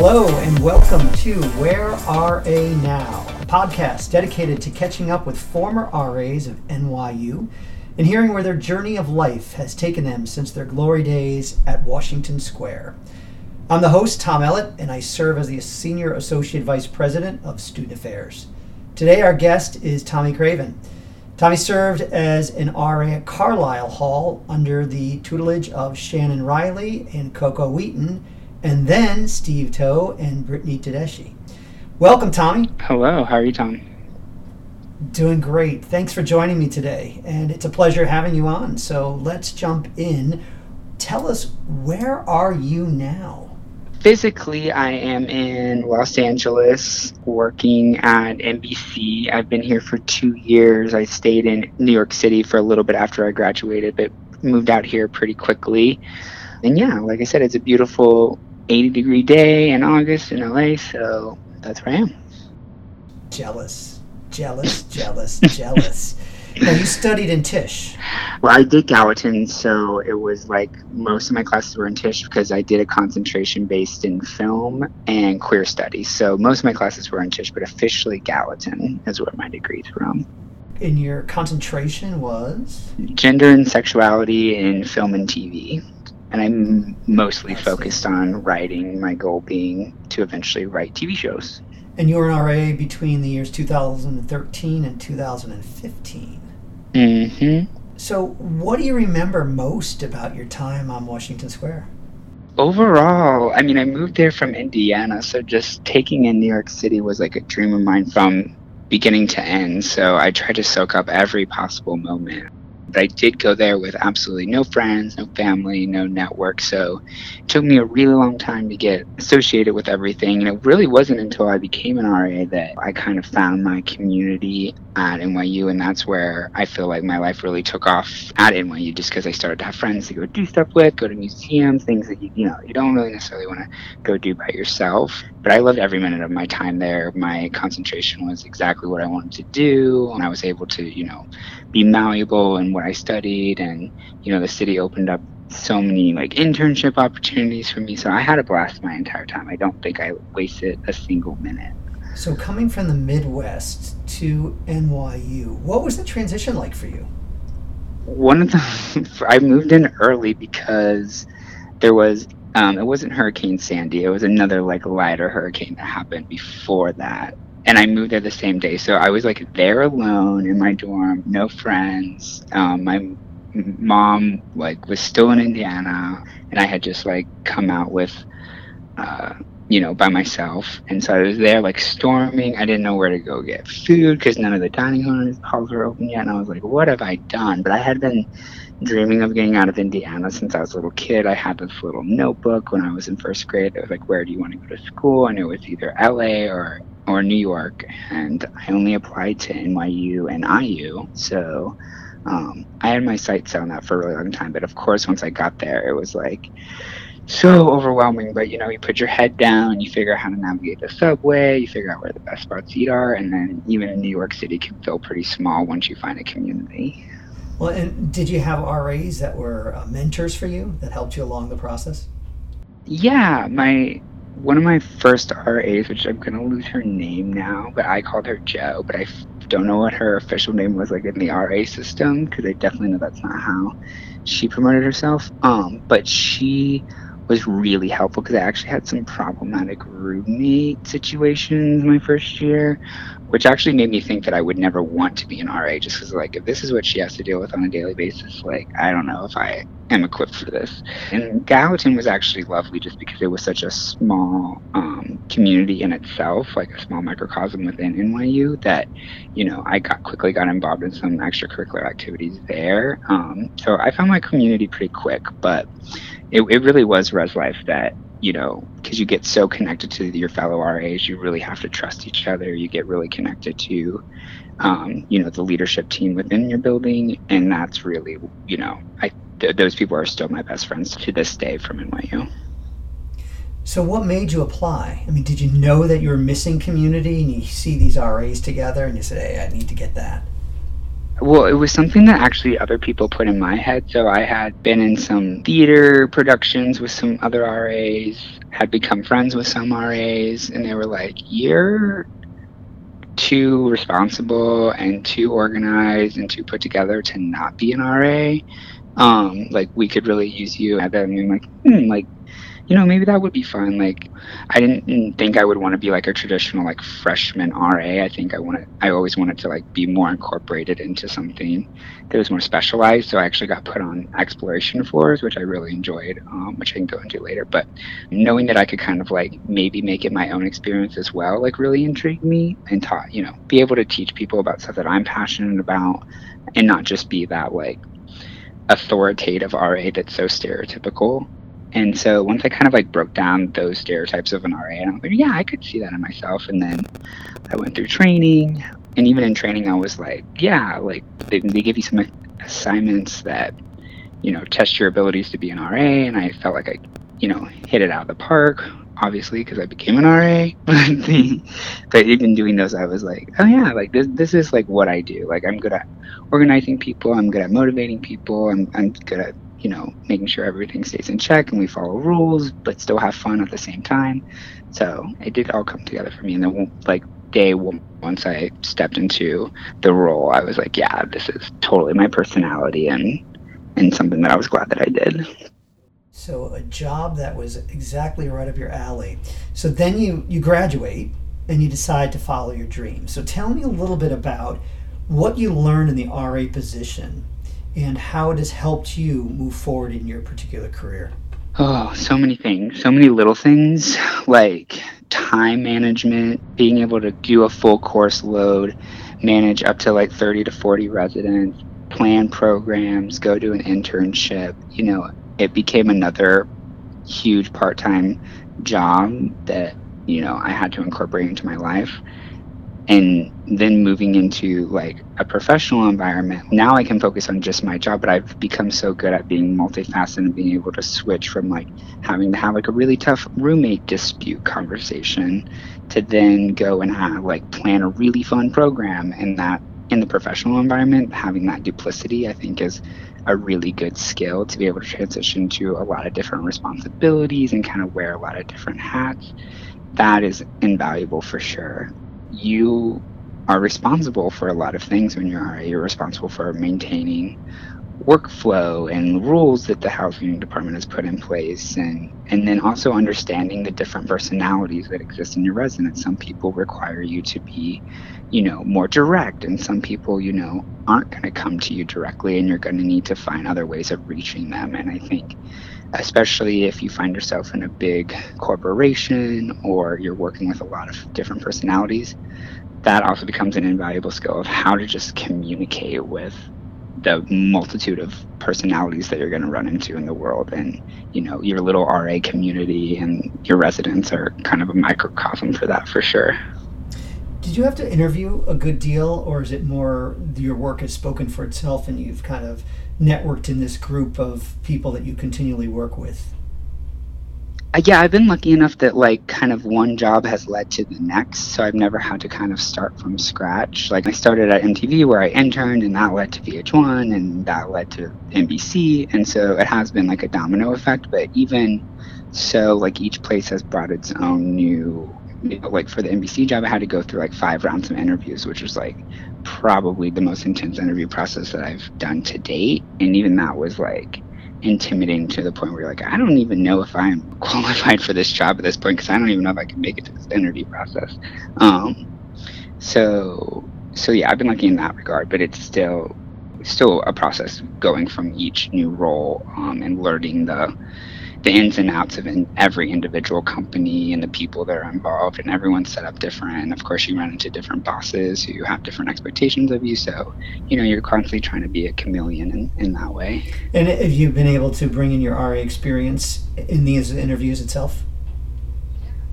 Hello, and welcome to Where RA Now, a podcast dedicated to catching up with former RAs of NYU and hearing where their journey of life has taken them since their glory days at Washington Square. I'm the host, Tom Ellett, and I serve as the Senior Associate Vice President of Student Affairs. Today, our guest is Tommy Craven. Tommy served as an RA at Carlyle Hall under the tutelage of Shannon Riley and Coco Wheaton, and then Steve Toe and Brittany Tedeschi. Welcome, Tommy. Hello, how are you, Tommy? Doing great. Thanks for joining me today, and it's a pleasure having you on. So let's jump in. Tell us, where are you now? Physically, I am in Los Angeles working at NBC. I've been here for two years. I stayed in New York City for a little bit after I graduated, but moved out here pretty quickly. And yeah, like I said, it's a beautiful 80 degree day in August in LA, so that's where I am. Jealous jealous, jealous, jealous. Now you studied in Tisch. Well, I did Gallatin, so it was like most of my classes were in Tisch because I did a concentration based in film and queer studies. So most of my classes were in Tisch, but officially Gallatin is where my degree's from. And your concentration was? Gender and sexuality in film and TV. And I'm mostly focused on writing, my goal being to eventually write TV shows. And you were an RA between the years 2013 and 2015. Mm-hmm. So, what do you remember most about your time on Washington Square? Overall, I mean, I moved there from Indiana, so just taking in New York City was like a dream of mine from beginning to end. So I tried to soak up every possible moment. But I did go there with absolutely no friends, no family, no network. So it took me a really long time to get associated with everything. And it really wasn't until I became an RA that I kind of found my community at NYU. And that's where I feel like my life really took off at NYU just because I started to have friends to go do stuff with, go to museums, things that you, you know, you don't really necessarily want to go do by yourself. But I loved every minute of my time there. My concentration was exactly what I wanted to do. And I was able to, you know, be malleable in what I studied, and you know the city opened up so many like internship opportunities for me. So I had a blast my entire time. I don't think I wasted a single minute. So coming from the Midwest to NYU, what was the transition like for you? One of the I moved in early because there was um, it wasn't Hurricane Sandy. It was another like lighter hurricane that happened before that and I moved there the same day. So I was like there alone in my dorm, no friends. Um, my mom like was still in Indiana, and I had just like come out with, uh, you know, by myself. And so I was there like storming. I didn't know where to go get food because none of the dining halls were open yet. And I was like, what have I done? But I had been dreaming of getting out of Indiana since I was a little kid. I had this little notebook when I was in first grade. It was like, where do you want to go to school? And it was either LA or or New York, and I only applied to NYU and IU. So um, I had my sights set on that for a really long time. But of course, once I got there, it was like so overwhelming. But you know, you put your head down, you figure out how to navigate the subway, you figure out where the best spots to eat are, and then even in New York City can feel pretty small once you find a community. Well, and did you have RAs that were uh, mentors for you that helped you along the process? Yeah, my one of my first RAs, which I'm gonna lose her name now, but I called her Joe, but I f- don't know what her official name was like in the RA system because I definitely know that's not how she promoted herself. Um, but she was really helpful because I actually had some problematic roommate situations my first year, which actually made me think that I would never want to be an RA just because, like, if this is what she has to deal with on a daily basis, like, I don't know if I am equipped for this. And Gallatin was actually lovely just because it was such a small um, community in itself, like a small microcosm within NYU, that, you know, I got quickly got involved in some extracurricular activities there. Um, so I found my community pretty quick, but it, it really was res life that you know because you get so connected to your fellow ras you really have to trust each other you get really connected to um, you know the leadership team within your building and that's really you know i th- those people are still my best friends to this day from nyu so what made you apply? I mean did you know that you were missing community and you see these ras together and you said hey i need to get that Well, it was something that actually other people put in my head. So I had been in some theater productions with some other RAs, had become friends with some RAs, and they were like, You're too responsible and too organized and too put together to not be an RA. Um, like we could really use you. And I'm like, hmm, like you know, maybe that would be fun. Like, I didn't think I would want to be like a traditional like freshman RA. I think I wanted, I always wanted to like be more incorporated into something that was more specialized. So I actually got put on exploration floors, which I really enjoyed, um, which I can go into later. But knowing that I could kind of like maybe make it my own experience as well, like really intrigued me and taught, you know, be able to teach people about stuff that I'm passionate about and not just be that like authoritative RA that's so stereotypical and so once I kind of like broke down those stereotypes of an RA, and I was like, yeah, I could see that in myself. And then I went through training, and even in training, I was like, yeah, like they, they give you some assignments that you know test your abilities to be an RA, and I felt like I, you know, hit it out of the park. Obviously, because I became an RA, but even doing those, I was like, oh yeah, like this, this is like what I do. Like I'm good at organizing people. I'm good at motivating people. I'm, I'm good at you know, making sure everything stays in check and we follow rules, but still have fun at the same time. So it did all come together for me. And then, like, day one, once I stepped into the role, I was like, yeah, this is totally my personality and, and something that I was glad that I did. So a job that was exactly right up your alley. So then you, you graduate and you decide to follow your dream. So tell me a little bit about what you learned in the RA position and how it has helped you move forward in your particular career. Oh, so many things. So many little things like time management, being able to do a full course load, manage up to like 30 to 40 residents, plan programs, go to an internship. You know, it became another huge part time job that, you know, I had to incorporate into my life and then moving into like a professional environment now i can focus on just my job but i've become so good at being multifaceted and being able to switch from like having to have like a really tough roommate dispute conversation to then go and have like plan a really fun program and that in the professional environment. Having that duplicity i think is a really good skill to be able to transition to a lot of different responsibilities and kind of wear a lot of different hats. That is invaluable for sure you are responsible for a lot of things when you're RA. You're responsible for maintaining workflow and rules that the housing department has put in place and and then also understanding the different personalities that exist in your residents some people require you to be you know more direct and some people you know aren't going to come to you directly and you're going to need to find other ways of reaching them and i think especially if you find yourself in a big corporation or you're working with a lot of different personalities, that also becomes an invaluable skill of how to just communicate with the multitude of personalities that you're going to run into in the world. And you know your little ra community and your residents are kind of a microcosm for that for sure did you have to interview a good deal or is it more your work has spoken for itself and you've kind of networked in this group of people that you continually work with? Uh, yeah, I've been lucky enough that like kind of one job has led to the next. So I've never had to kind of start from scratch. Like I started at MTV where I interned and that led to VH1 and that led to NBC. And so it has been like a domino effect. But even so, like each place has brought its own new you know, like for the NBC job, I had to go through like five rounds of interviews, which was like probably the most intense interview process that I've done to date. And even that was like intimidating to the point where you're like, I don't even know if I'm qualified for this job at this point because I don't even know if I can make it to this interview process. Um, so, so yeah, I've been lucky in that regard, but it's still still a process going from each new role um, and learning the the ins and outs of in every individual company and the people that are involved and everyone's set up different. And of course you run into different bosses who have different expectations of you so you know you're constantly trying to be a chameleon in, in that way. And have you been able to bring in your ra experience in these interviews itself?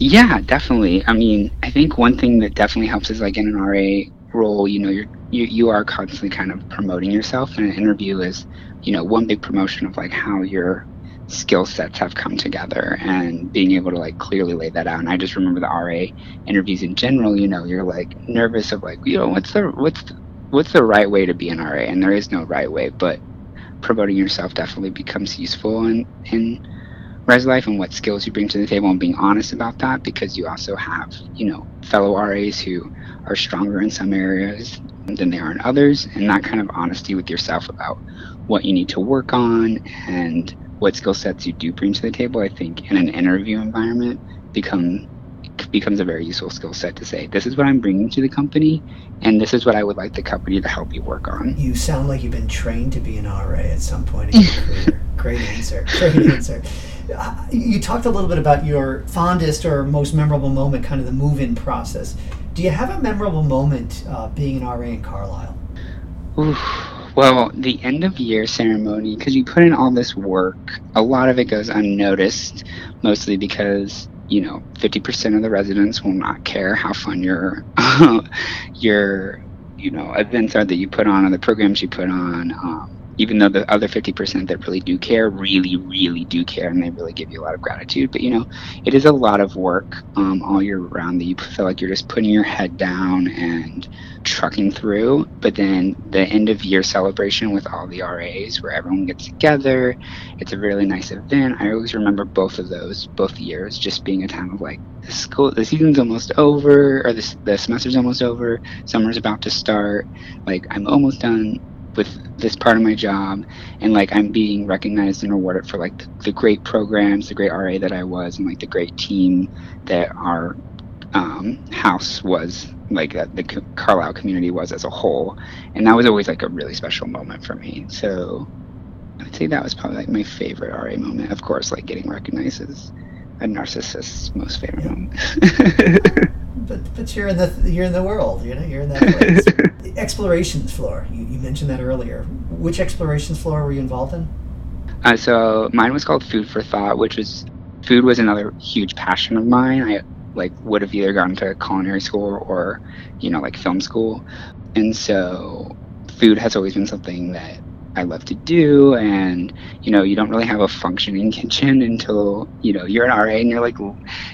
Yeah definitely. I mean i think one thing that definitely helps is like in an ra role you know you're you, you are constantly kind of promoting yourself and an interview is you know one big promotion of like how you're skill sets have come together and being able to like clearly lay that out. And I just remember the RA interviews in general, you know, you're like nervous of like, you know, what's the what's the, what's the right way to be an RA? And there is no right way, but promoting yourself definitely becomes useful in in res life and what skills you bring to the table and being honest about that because you also have you know fellow RAs who are stronger in some areas than they are in others and that kind of honesty with yourself about what you need to work on and what skill sets you do bring to the table I think in an interview environment become becomes a very useful skill set to say this is what I'm bringing to the company and this is what I would like the company to help you work on. You sound like you've been trained to be an RA at some point in your career. Great answer. Great answer. Uh, you talked a little bit about your fondest or most memorable moment, kind of the move-in process. Do you have a memorable moment uh, being an RA in Carlyle? Oof. Well, the end of year ceremony, because you put in all this work, a lot of it goes unnoticed, mostly because you know, 50% of the residents will not care how fun your your you know events are that you put on or the programs you put on. Um, even though the other 50% that really do care really really do care and they really give you a lot of gratitude. But you know it is a lot of work um, all year round that you feel like you're just putting your head down and trucking through. But then the end of year celebration with all the ras where everyone gets together it's a really nice event. I always remember both of those both years just being a time of like the school the season's almost over or the, the semester's almost over summer's about to start. Like i'm almost done with this part of my job and like i'm being recognized and rewarded for like the, the great programs the great ra that i was and like the great team that our um, house was like uh, the carlyle community was as a whole. And that was always like a really special moment for me. So i'd say that was probably like my favorite ra moment. Of course like getting recognized as a narcissist's most favorite moment but but you're in the you're in the world. You know, you're in that place. explorations floor. You, you mentioned that earlier. Which explorations floor were you involved in? Uh, so mine was called Food for Thought, which was food was another huge passion of mine. I like would have either gone to culinary school or you know like film school, and so food has always been something that I love to do. And, you know, you don't really have a functioning kitchen until, you know, you're an RA and you're like,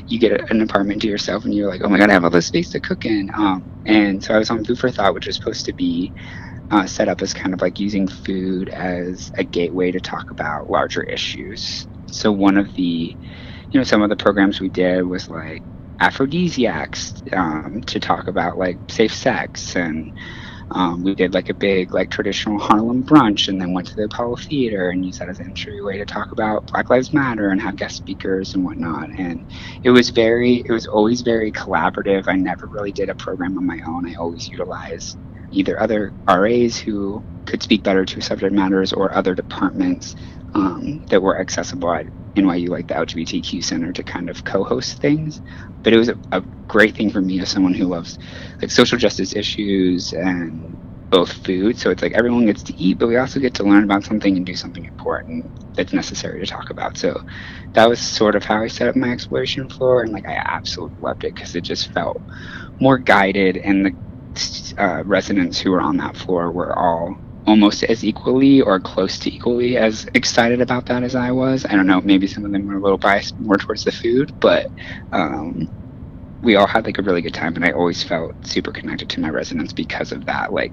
you get an apartment to yourself and you're like, oh my God, I have all this space to cook in. Um, and so I was on Food for Thought, which was supposed to be uh, set up as kind of like using food as a gateway to talk about larger issues. So one of the, you know, some of the programs we did was like aphrodisiacs um, to talk about like safe sex and, um, we did like a big like traditional Harlem brunch and then went to the Apollo Theater and used that as an entryway to talk about Black Lives Matter and have guest speakers and whatnot. And it was very, it was always very collaborative. I never really did a program on my own. I always utilized either other RAs who could speak better to subject matters or other departments um, that were accessible at NYU, like the LGBTQ Center, to kind of co-host things. But it was a, a great thing for me as someone who loves like social justice issues and both food. So it's like everyone gets to eat, but we also get to learn about something and do something important that's necessary to talk about. So that was sort of how I set up my exploration floor, and like I absolutely loved it because it just felt more guided, and the uh, residents who were on that floor were all almost as equally or close to equally as excited about that as I was. I don't know, maybe some of them were a little biased more towards the food, but um, we all had like a really good time, and I always felt super connected to my residents because of that like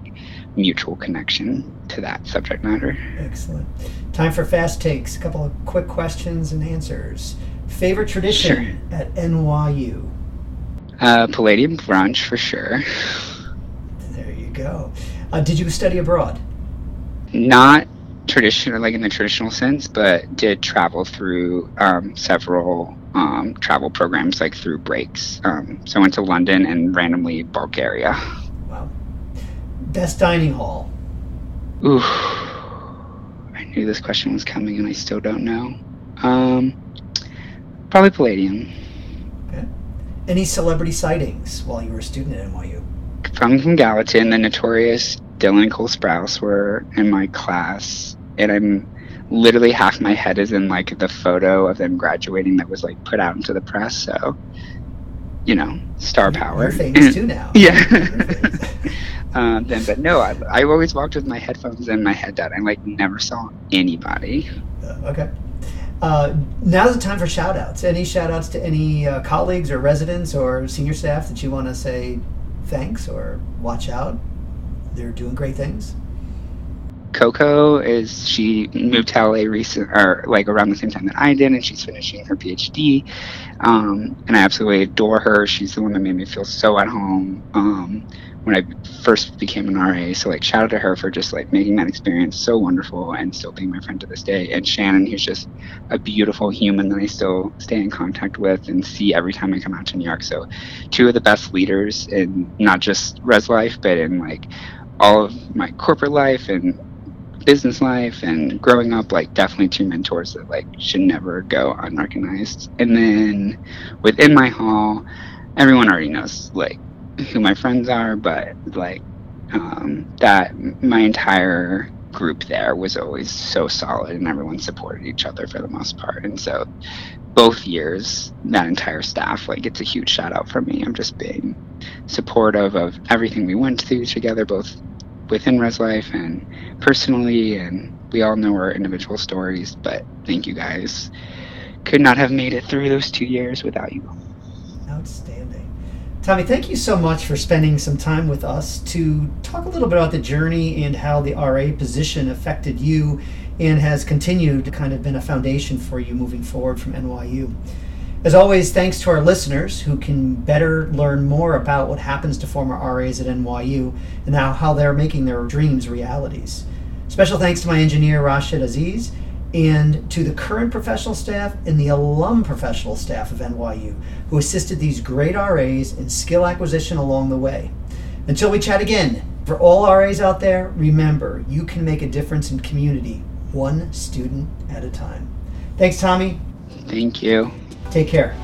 mutual connection to that subject matter. Excellent. Time for fast takes. A couple of quick questions and answers. Favorite tradition sure. at NYU? Uh, Palladium brunch for sure. There you go. Uh, did you study abroad? Not traditional, like in the traditional sense, but did travel through um, several um, travel programs, like through breaks. Um, so I went to London and randomly Bulgaria. Wow. Best dining hall. Ooh, I knew this question was coming, and I still don't know. Um, probably Palladium. Okay. Any celebrity sightings while you were a student at NYU? From from Gallatin, the notorious Dylan and Cole Sprouse were in my class, and I'm literally half my head is in like the photo of them graduating that was like put out into the press. So, you know, star power. You're famous too now. yeah. um, then, but no, I, I always walked with my headphones and my head down. I like never saw anybody. Uh, okay. Uh, now's the time for shout outs. Any shout outs to any uh, colleagues or residents or senior staff that you want to say thanks or watch out? They're doing great things? Coco is she moved to LA recent or like around the same time that I did, and she's finishing her PhD. Um, and I absolutely adore her. She's the one that made me feel so at home um, when I first became an RA. So like shout out to her for just like making that experience so wonderful and still being my friend to this day. And Shannon, who's just a beautiful human that I still stay in contact with and see every time I come out to New York. So two of the best leaders in not just res life, but in like all of my corporate life and business life and growing up like definitely two mentors that like should never go unrecognized and then within my hall everyone already knows like who my friends are but like um, that my entire group there was always so solid and everyone supported each other for the most part. And so both years that entire staff like it's a huge shout out for me. I'm just being supportive of everything we went through together both within res life and personally. And we all know our individual stories but thank you guys. Could not have made it through those two years without you. Outstanding tommy thank you so much for spending some time with us to talk a little bit about the journey and how the ra position affected you and has continued to kind of been a foundation for you moving forward from nyu as always, thanks to our listeners who can better learn more about what happens to former RAs at NYU and now how they're making their dreams realities. Special thanks to my engineer, Rashid Aziz, and to the current professional staff and the alum professional staff of NYU who assisted these great RAs in skill acquisition along the way. Until we chat again, for all RAs out there, remember you can make a difference in community one student at a time. Thanks, Tommy. Thank you. Take care.